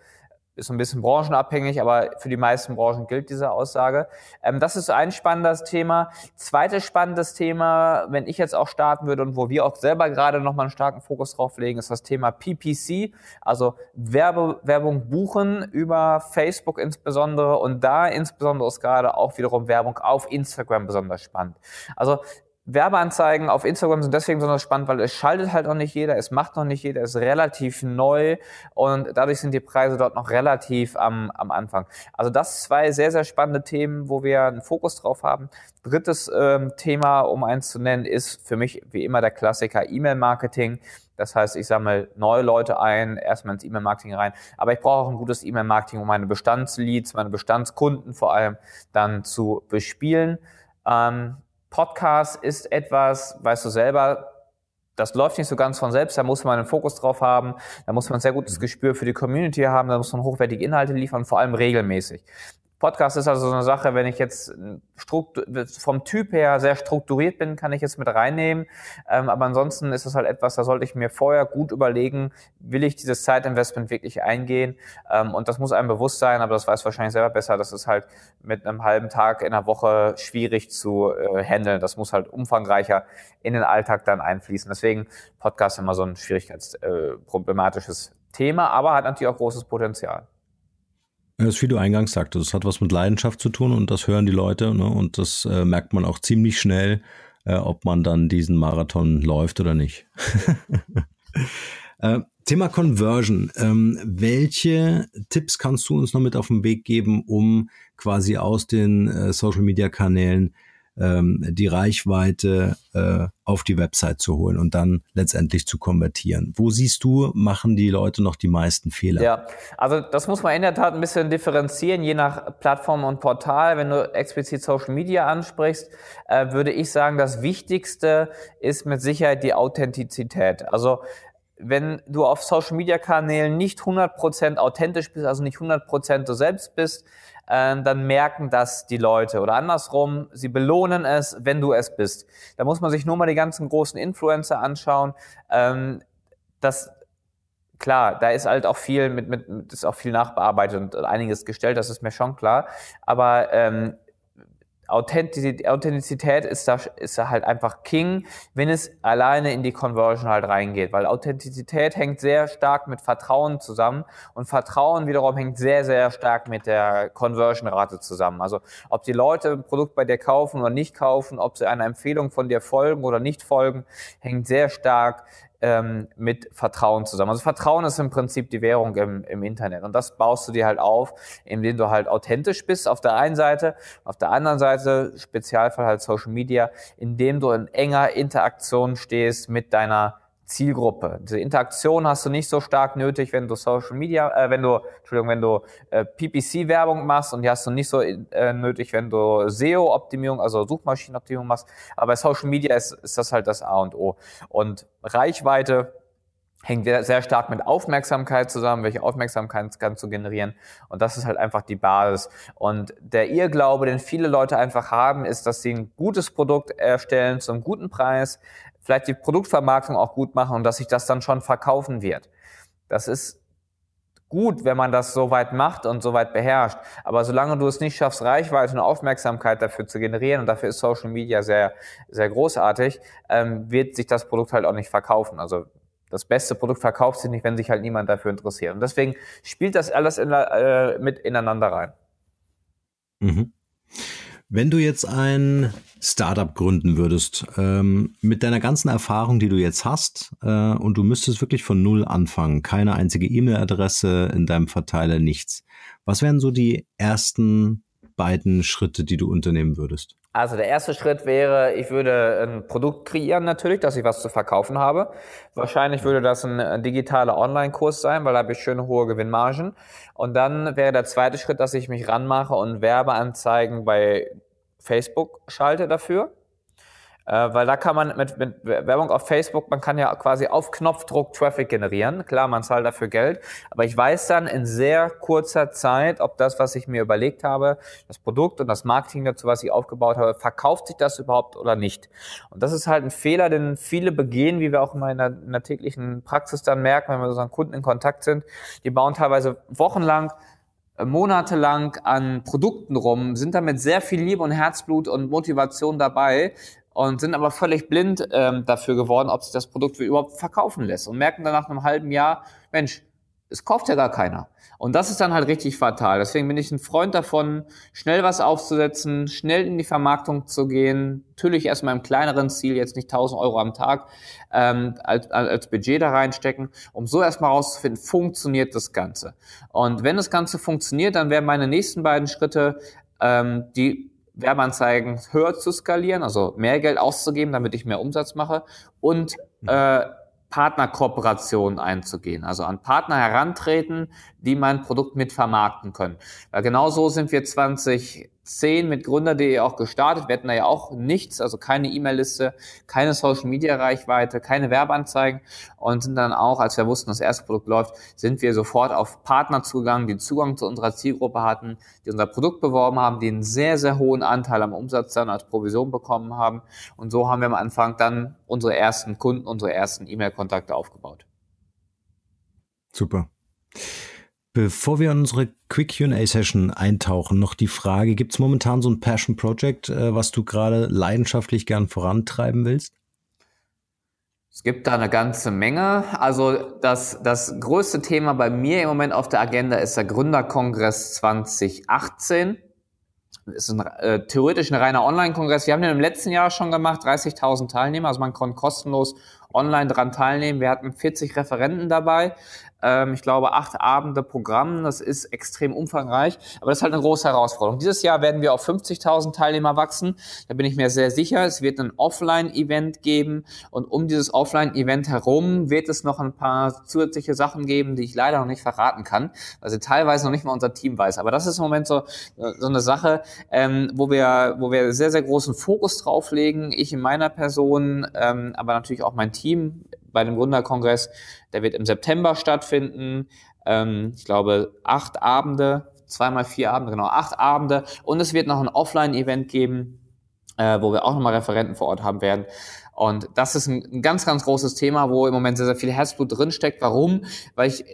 ist so ein bisschen branchenabhängig, aber für die meisten Branchen gilt diese Aussage. Ähm, das ist ein spannendes Thema. Zweites spannendes Thema, wenn ich jetzt auch starten würde und wo wir auch selber gerade nochmal einen starken Fokus drauf legen, ist das Thema PPC, also Werbe, Werbung buchen über Facebook insbesondere und da insbesondere ist gerade auch wiederum Werbung auf Instagram besonders spannend. Also Werbeanzeigen auf Instagram sind deswegen besonders spannend, weil es schaltet halt noch nicht jeder, es macht noch nicht jeder, es ist relativ neu und dadurch sind die Preise dort noch relativ am, am Anfang. Also das zwei sehr, sehr spannende Themen, wo wir einen Fokus drauf haben. Drittes ähm, Thema, um eins zu nennen, ist für mich wie immer der Klassiker E-Mail-Marketing. Das heißt, ich sammle neue Leute ein, erstmal ins E-Mail-Marketing rein. Aber ich brauche auch ein gutes E-Mail-Marketing, um meine Bestandsleads, meine Bestandskunden vor allem dann zu bespielen. Ähm, Podcast ist etwas, weißt du selber, das läuft nicht so ganz von selbst, da muss man einen Fokus drauf haben, da muss man ein sehr gutes mhm. Gespür für die Community haben, da muss man hochwertige Inhalte liefern, vor allem regelmäßig. Podcast ist also so eine Sache, wenn ich jetzt vom Typ her sehr strukturiert bin, kann ich jetzt mit reinnehmen. Ähm, aber ansonsten ist es halt etwas, da sollte ich mir vorher gut überlegen, will ich dieses Zeitinvestment wirklich eingehen? Ähm, und das muss einem bewusst sein, aber das weiß wahrscheinlich selber besser, das ist halt mit einem halben Tag in der Woche schwierig zu äh, handeln. Das muss halt umfangreicher in den Alltag dann einfließen. Deswegen Podcast immer so ein schwierigkeitsproblematisches äh, Thema, aber hat natürlich auch großes Potenzial. Das ist wie du eingangs sagtest, das hat was mit Leidenschaft zu tun und das hören die Leute ne? und das äh, merkt man auch ziemlich schnell, äh, ob man dann diesen Marathon läuft oder nicht. [LAUGHS] äh, Thema Conversion. Ähm, welche Tipps kannst du uns noch mit auf den Weg geben, um quasi aus den äh, Social-Media-Kanälen ähm, die Reichweite äh, auf die Website zu holen und dann letztendlich zu konvertieren. Wo siehst du, machen die Leute noch die meisten Fehler? Ja, also das muss man in der Tat ein bisschen differenzieren, je nach Plattform und Portal. Wenn du explizit Social Media ansprichst, äh, würde ich sagen, das Wichtigste ist mit Sicherheit die Authentizität. Also wenn du auf Social Media Kanälen nicht 100% authentisch bist, also nicht 100% du selbst bist, dann merken das die Leute. Oder andersrum, sie belohnen es, wenn du es bist. Da muss man sich nur mal die ganzen großen Influencer anschauen. Ähm, das klar, da ist halt auch viel mit, mit, ist auch viel nachbearbeitet und einiges gestellt, das ist mir schon klar. Aber ähm, Authentizität, ist da, ist da halt einfach King, wenn es alleine in die Conversion halt reingeht, weil Authentizität hängt sehr stark mit Vertrauen zusammen und Vertrauen wiederum hängt sehr, sehr stark mit der Conversion-Rate zusammen. Also ob die Leute ein Produkt bei dir kaufen oder nicht kaufen, ob sie einer Empfehlung von dir folgen oder nicht folgen, hängt sehr stark ähm, mit Vertrauen zusammen. Also Vertrauen ist im Prinzip die Währung im, im Internet und das baust du dir halt auf, indem du halt authentisch bist auf der einen Seite, auf der anderen Seite, Spezialfall halt Social Media, indem du in enger Interaktion stehst mit deiner Zielgruppe. Diese Interaktion hast du nicht so stark nötig, wenn du Social Media, äh, wenn du, Entschuldigung, wenn du äh, PPC-Werbung machst und die hast du nicht so äh, nötig, wenn du SEO-Optimierung, also Suchmaschinenoptimierung machst. Aber bei Social Media ist, ist das halt das A und O. Und Reichweite hängt sehr stark mit Aufmerksamkeit zusammen, welche Aufmerksamkeit kannst du generieren. Und das ist halt einfach die Basis. Und der Irrglaube, den viele Leute einfach haben, ist, dass sie ein gutes Produkt erstellen zum guten Preis, vielleicht die Produktvermarktung auch gut machen und dass sich das dann schon verkaufen wird. Das ist gut, wenn man das so weit macht und so weit beherrscht. Aber solange du es nicht schaffst, Reichweite und Aufmerksamkeit dafür zu generieren, und dafür ist Social Media sehr, sehr großartig, ähm, wird sich das Produkt halt auch nicht verkaufen. Also das beste Produkt verkauft sich nicht, wenn sich halt niemand dafür interessiert. Und deswegen spielt das alles in, äh, mit ineinander rein. Mhm. Wenn du jetzt ein Startup gründen würdest, ähm, mit deiner ganzen Erfahrung, die du jetzt hast, äh, und du müsstest wirklich von Null anfangen, keine einzige E-Mail-Adresse in deinem Verteiler, nichts. Was wären so die ersten beiden Schritte, die du unternehmen würdest? Also der erste Schritt wäre, ich würde ein Produkt kreieren natürlich, dass ich was zu verkaufen habe. Wahrscheinlich würde das ein, digitaler Online-Kurs sein, weil da habe ich schöne hohe Gewinnmargen. Und dann wäre der zweite Schritt, dass ich mich ranmache und Werbeanzeigen bei Facebook schalte dafür. Äh, weil da kann man mit, mit Werbung auf Facebook, man kann ja quasi auf Knopfdruck Traffic generieren. Klar, man zahlt dafür Geld, aber ich weiß dann in sehr kurzer Zeit, ob das, was ich mir überlegt habe, das Produkt und das Marketing dazu, was ich aufgebaut habe, verkauft sich das überhaupt oder nicht. Und das ist halt ein Fehler, den viele begehen, wie wir auch immer in der, in der täglichen Praxis dann merken, wenn wir mit unseren Kunden in Kontakt sind. Die bauen teilweise wochenlang äh, monatelang an Produkten rum, sind damit sehr viel Liebe und Herzblut und Motivation dabei und sind aber völlig blind ähm, dafür geworden, ob sich das Produkt überhaupt verkaufen lässt und merken dann nach einem halben Jahr, Mensch, es kauft ja gar keiner. Und das ist dann halt richtig fatal. Deswegen bin ich ein Freund davon, schnell was aufzusetzen, schnell in die Vermarktung zu gehen. Natürlich erstmal im kleineren Ziel, jetzt nicht 1000 Euro am Tag ähm, als, als Budget da reinstecken, um so erstmal rauszufinden, funktioniert das Ganze. Und wenn das Ganze funktioniert, dann wären meine nächsten beiden Schritte ähm, die Werbeanzeigen höher zu skalieren, also mehr Geld auszugeben, damit ich mehr Umsatz mache und äh, Partnerkooperationen einzugehen, also an Partner herantreten, die mein Produkt mit vermarkten können. Weil genau so sind wir 20 10 mit Gründer.de auch gestartet. Wir hatten da ja auch nichts, also keine E-Mail-Liste, keine Social-Media-Reichweite, keine Werbeanzeigen und sind dann auch, als wir wussten, das erste Produkt läuft, sind wir sofort auf Partner zugegangen, die Zugang zu unserer Zielgruppe hatten, die unser Produkt beworben haben, die einen sehr, sehr hohen Anteil am Umsatz dann als Provision bekommen haben. Und so haben wir am Anfang dann unsere ersten Kunden, unsere ersten E-Mail-Kontakte aufgebaut. Super. Bevor wir in unsere Quick QA-Session eintauchen, noch die Frage, gibt es momentan so ein Passion Project, äh, was du gerade leidenschaftlich gern vorantreiben willst? Es gibt da eine ganze Menge. Also das, das größte Thema bei mir im Moment auf der Agenda ist der Gründerkongress 2018. Das ist ein, äh, theoretisch ein reiner Online-Kongress. Wir haben den im letzten Jahr schon gemacht, 30.000 Teilnehmer. Also man konnte kostenlos online dran teilnehmen. Wir hatten 40 Referenten dabei ähm, ich glaube, acht Abende Programm. Das ist extrem umfangreich, aber das ist halt eine große Herausforderung. Dieses Jahr werden wir auf 50.000 Teilnehmer wachsen. Da bin ich mir sehr sicher. Es wird ein Offline-Event geben und um dieses Offline-Event herum wird es noch ein paar zusätzliche Sachen geben, die ich leider noch nicht verraten kann, weil sie teilweise noch nicht mal unser Team weiß. Aber das ist im Moment so, so eine Sache, ähm, wo wir, wo wir sehr, sehr großen Fokus drauf legen. Ich in meiner Person, ähm, aber natürlich auch mein Team bei dem Gründerkongress. Der wird im September stattfinden. Ähm, ich glaube, acht Abende, zweimal vier Abende, genau, acht Abende. Und es wird noch ein Offline-Event geben, äh, wo wir auch nochmal Referenten vor Ort haben werden. Und das ist ein, ein, ganz, ganz großes Thema, wo im Moment sehr, sehr viel Herzblut drinsteckt. Warum? Weil ich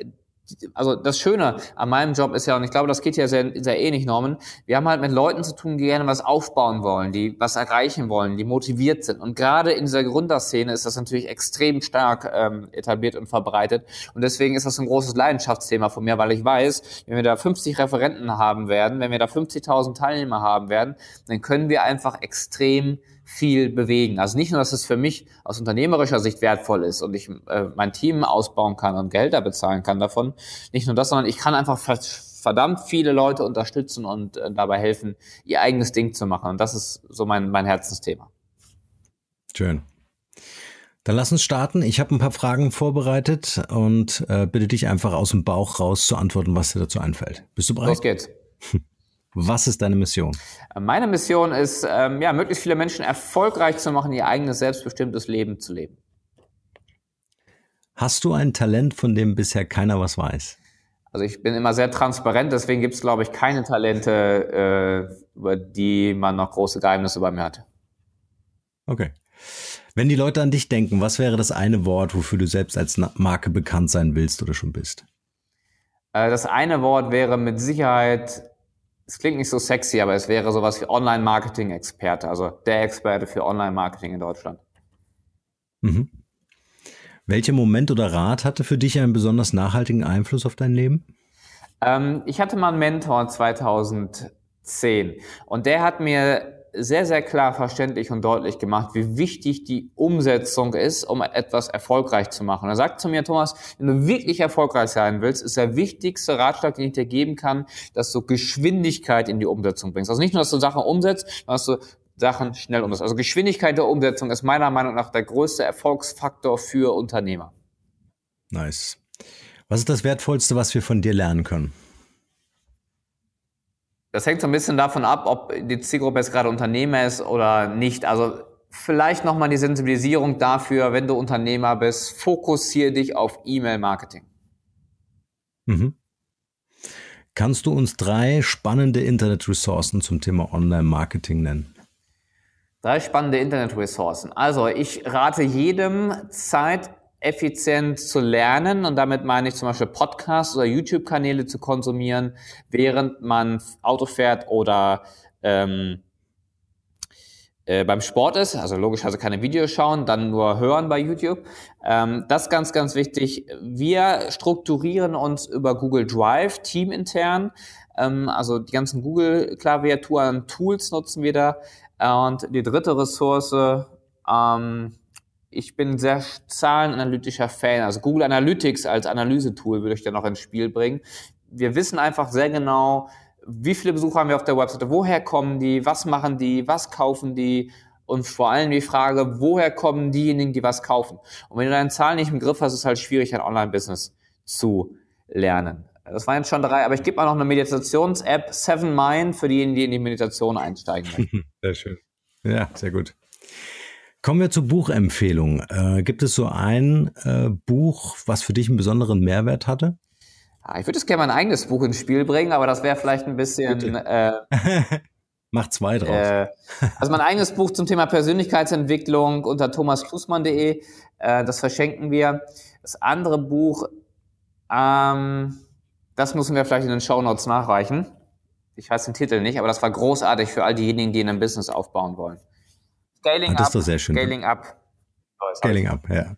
also das Schöne an meinem Job ist ja, und ich glaube, das geht ja sehr, sehr ähnlich, Norman, wir haben halt mit Leuten zu tun, die gerne was aufbauen wollen, die was erreichen wollen, die motiviert sind. Und gerade in dieser Gründerszene ist das natürlich extrem stark ähm, etabliert und verbreitet. Und deswegen ist das ein großes Leidenschaftsthema von mir, weil ich weiß, wenn wir da 50 Referenten haben werden, wenn wir da 50.000 Teilnehmer haben werden, dann können wir einfach extrem viel bewegen. Also nicht nur, dass es für mich aus unternehmerischer Sicht wertvoll ist und ich äh, mein Team ausbauen kann und Gelder bezahlen kann davon, nicht nur das, sondern ich kann einfach verdammt viele Leute unterstützen und äh, dabei helfen, ihr eigenes Ding zu machen. Und das ist so mein, mein Herzensthema. Schön. Dann lass uns starten. Ich habe ein paar Fragen vorbereitet und äh, bitte dich einfach aus dem Bauch raus zu antworten, was dir dazu einfällt. Bist du bereit? Los geht's. [LAUGHS] Was ist deine Mission? Meine Mission ist, ähm, ja, möglichst viele Menschen erfolgreich zu machen, ihr eigenes selbstbestimmtes Leben zu leben. Hast du ein Talent, von dem bisher keiner was weiß? Also ich bin immer sehr transparent, deswegen gibt es, glaube ich, keine Talente, äh, über die man noch große Geheimnisse über mir hat. Okay. Wenn die Leute an dich denken, was wäre das eine Wort, wofür du selbst als Marke bekannt sein willst oder schon bist? Äh, das eine Wort wäre mit Sicherheit, es klingt nicht so sexy, aber es wäre sowas wie Online-Marketing-Experte, also der Experte für Online-Marketing in Deutschland. Mhm. Welcher Moment oder Rat hatte für dich einen besonders nachhaltigen Einfluss auf dein Leben? Ähm, ich hatte mal einen Mentor 2010 und der hat mir sehr, sehr klar verständlich und deutlich gemacht, wie wichtig die Umsetzung ist, um etwas erfolgreich zu machen. er sagt zu mir, Thomas, wenn du wirklich erfolgreich sein willst, ist der wichtigste Ratschlag, den ich dir geben kann, dass du Geschwindigkeit in die Umsetzung bringst. Also nicht nur, dass du Sachen umsetzt, sondern dass du Sachen schnell umsetzt. Also Geschwindigkeit der Umsetzung ist meiner Meinung nach der größte Erfolgsfaktor für Unternehmer. Nice. Was ist das Wertvollste, was wir von dir lernen können? Das hängt so ein bisschen davon ab, ob die Zielgruppe jetzt gerade Unternehmer ist oder nicht. Also vielleicht nochmal die Sensibilisierung dafür, wenn du Unternehmer bist, fokussiere dich auf E-Mail-Marketing. Mhm. Kannst du uns drei spannende Internet-Ressourcen zum Thema Online-Marketing nennen? Drei spannende Internet-Ressourcen. Also ich rate jedem, Zeit effizient zu lernen und damit meine ich zum Beispiel Podcasts oder YouTube-Kanäle zu konsumieren, während man Auto fährt oder ähm, äh, beim Sport ist, also logischerweise keine Videos schauen, dann nur hören bei YouTube. Ähm, das ist ganz, ganz wichtig. Wir strukturieren uns über Google Drive teamintern. Ähm, also die ganzen Google-Klaviaturen, Tools nutzen wir da. Und die dritte Ressource, ähm, ich bin sehr zahlenanalytischer Fan. Also Google Analytics als Analysetool würde ich da noch ins Spiel bringen. Wir wissen einfach sehr genau, wie viele Besucher haben wir auf der Webseite, woher kommen die, was machen die, was kaufen die und vor allem die Frage, woher kommen diejenigen, die was kaufen. Und wenn du deine Zahlen nicht im Griff hast, ist es halt schwierig, ein Online-Business zu lernen. Das waren jetzt schon drei, aber ich gebe mal noch eine Meditations-App, Seven Mind, für diejenigen, die in die Meditation einsteigen möchten. [LAUGHS] Sehr schön. Ja, sehr gut. Kommen wir zur Buchempfehlung. Äh, gibt es so ein äh, Buch, was für dich einen besonderen Mehrwert hatte? Ah, ich würde jetzt gerne mein eigenes Buch ins Spiel bringen, aber das wäre vielleicht ein bisschen. Äh, [LAUGHS] Mach zwei draus. Äh, also mein eigenes Buch zum Thema Persönlichkeitsentwicklung unter thomasklusmann.de, äh, das verschenken wir. Das andere Buch, ähm, das müssen wir vielleicht in den Show Notes nachreichen. Ich weiß den Titel nicht, aber das war großartig für all diejenigen, die in einem Business aufbauen wollen. Scaling ah, das up. Ist doch sehr schön. Scaling up. Scaling up, ja.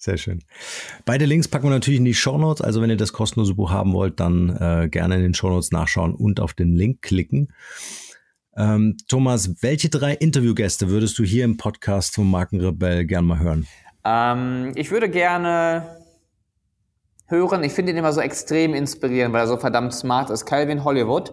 Sehr schön. Beide Links packen wir natürlich in die Show Notes. Also wenn ihr das kostenlose Buch haben wollt, dann äh, gerne in den Show Notes nachschauen und auf den Link klicken. Ähm, Thomas, welche drei Interviewgäste würdest du hier im Podcast vom Markenrebell gerne mal hören? Ähm, ich würde gerne hören, ich finde ihn immer so extrem inspirierend, weil er so verdammt smart ist. Calvin Hollywood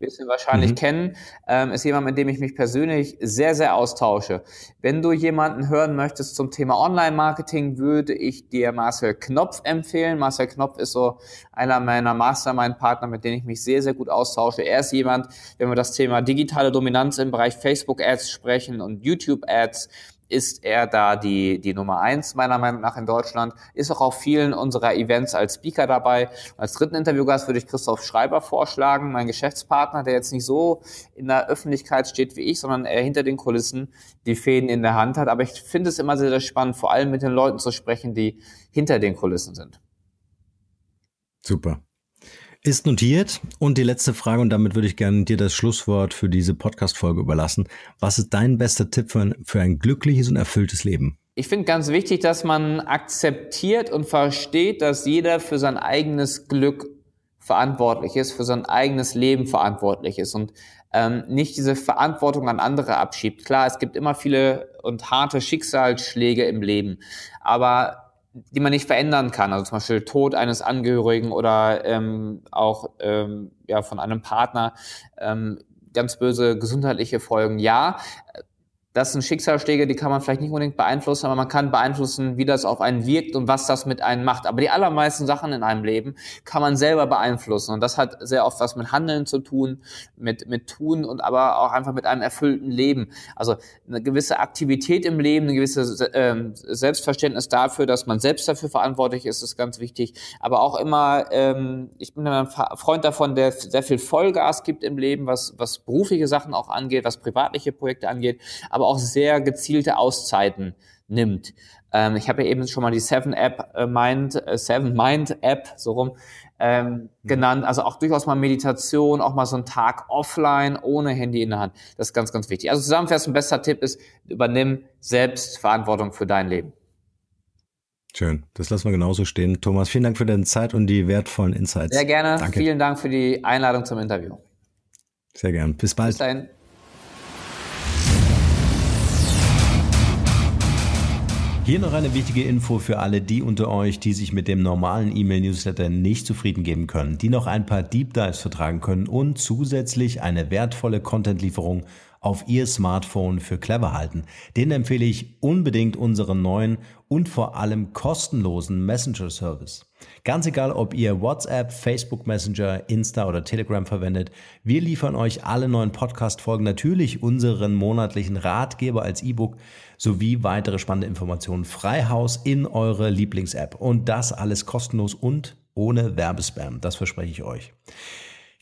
wirst ihn wahrscheinlich mhm. kennen, ähm, ist jemand, mit dem ich mich persönlich sehr, sehr austausche. Wenn du jemanden hören möchtest zum Thema Online-Marketing, würde ich dir Marcel Knopf empfehlen. Marcel Knopf ist so einer meiner Mastermind-Partner, mit denen ich mich sehr, sehr gut austausche. Er ist jemand, wenn wir das Thema digitale Dominanz im Bereich Facebook-Ads sprechen und YouTube-Ads, ist er da die, die Nummer eins meiner Meinung nach in Deutschland, ist auch auf vielen unserer Events als Speaker dabei. Als dritten Interviewgast würde ich Christoph Schreiber vorschlagen, mein Geschäftspartner, der jetzt nicht so in der Öffentlichkeit steht wie ich, sondern er hinter den Kulissen die Fäden in der Hand hat. Aber ich finde es immer sehr, sehr spannend, vor allem mit den Leuten zu sprechen, die hinter den Kulissen sind. Super. Ist notiert. Und die letzte Frage, und damit würde ich gerne dir das Schlusswort für diese Podcast-Folge überlassen. Was ist dein bester Tipp für ein, für ein glückliches und erfülltes Leben? Ich finde ganz wichtig, dass man akzeptiert und versteht, dass jeder für sein eigenes Glück verantwortlich ist, für sein eigenes Leben verantwortlich ist und ähm, nicht diese Verantwortung an andere abschiebt. Klar, es gibt immer viele und harte Schicksalsschläge im Leben, aber die man nicht verändern kann. Also zum Beispiel Tod eines Angehörigen oder ähm, auch ähm, ja, von einem Partner, ähm, ganz böse gesundheitliche Folgen. Ja, das sind Schicksalsschläge, die kann man vielleicht nicht unbedingt beeinflussen, aber man kann beeinflussen, wie das auf einen wirkt und was das mit einem macht. Aber die allermeisten Sachen in einem Leben kann man selber beeinflussen. Und das hat sehr oft was mit Handeln zu tun, mit, mit Tun und aber auch einfach mit einem erfüllten Leben. Also eine gewisse Aktivität im Leben, eine gewisse äh, Selbstverständnis dafür, dass man selbst dafür verantwortlich ist, ist ganz wichtig. Aber auch immer, ähm, ich bin ein Freund davon, der sehr viel Vollgas gibt im Leben, was, was berufliche Sachen auch angeht, was privatliche Projekte angeht, aber auch sehr gezielte Auszeiten nimmt. Ähm, ich habe ja eben schon mal die Seven App äh, Mind, äh, Seven Mind App so rum ähm, mhm. genannt. Also auch durchaus mal Meditation, auch mal so ein Tag offline ohne Handy in der Hand. Das ist ganz, ganz wichtig. Also zusammenfassend, bester Tipp ist, übernimm selbst Verantwortung für dein Leben. Schön, das lassen wir genauso stehen. Thomas, vielen Dank für deine Zeit und die wertvollen Insights. Sehr gerne. Danke. Vielen Dank für die Einladung zum Interview. Sehr gern. Bis bald. Bis dahin. Hier noch eine wichtige Info für alle die unter euch, die sich mit dem normalen E-Mail-Newsletter nicht zufrieden geben können, die noch ein paar Deep Dives vertragen können und zusätzlich eine wertvolle Content-Lieferung auf Ihr Smartphone für clever halten. Den empfehle ich unbedingt unseren neuen und vor allem kostenlosen Messenger-Service. Ganz egal, ob ihr WhatsApp, Facebook Messenger, Insta oder Telegram verwendet, wir liefern euch alle neuen Podcast-Folgen, natürlich unseren monatlichen Ratgeber als E-Book sowie weitere spannende Informationen frei Haus in eure Lieblings-App. Und das alles kostenlos und ohne Werbespam. Das verspreche ich euch.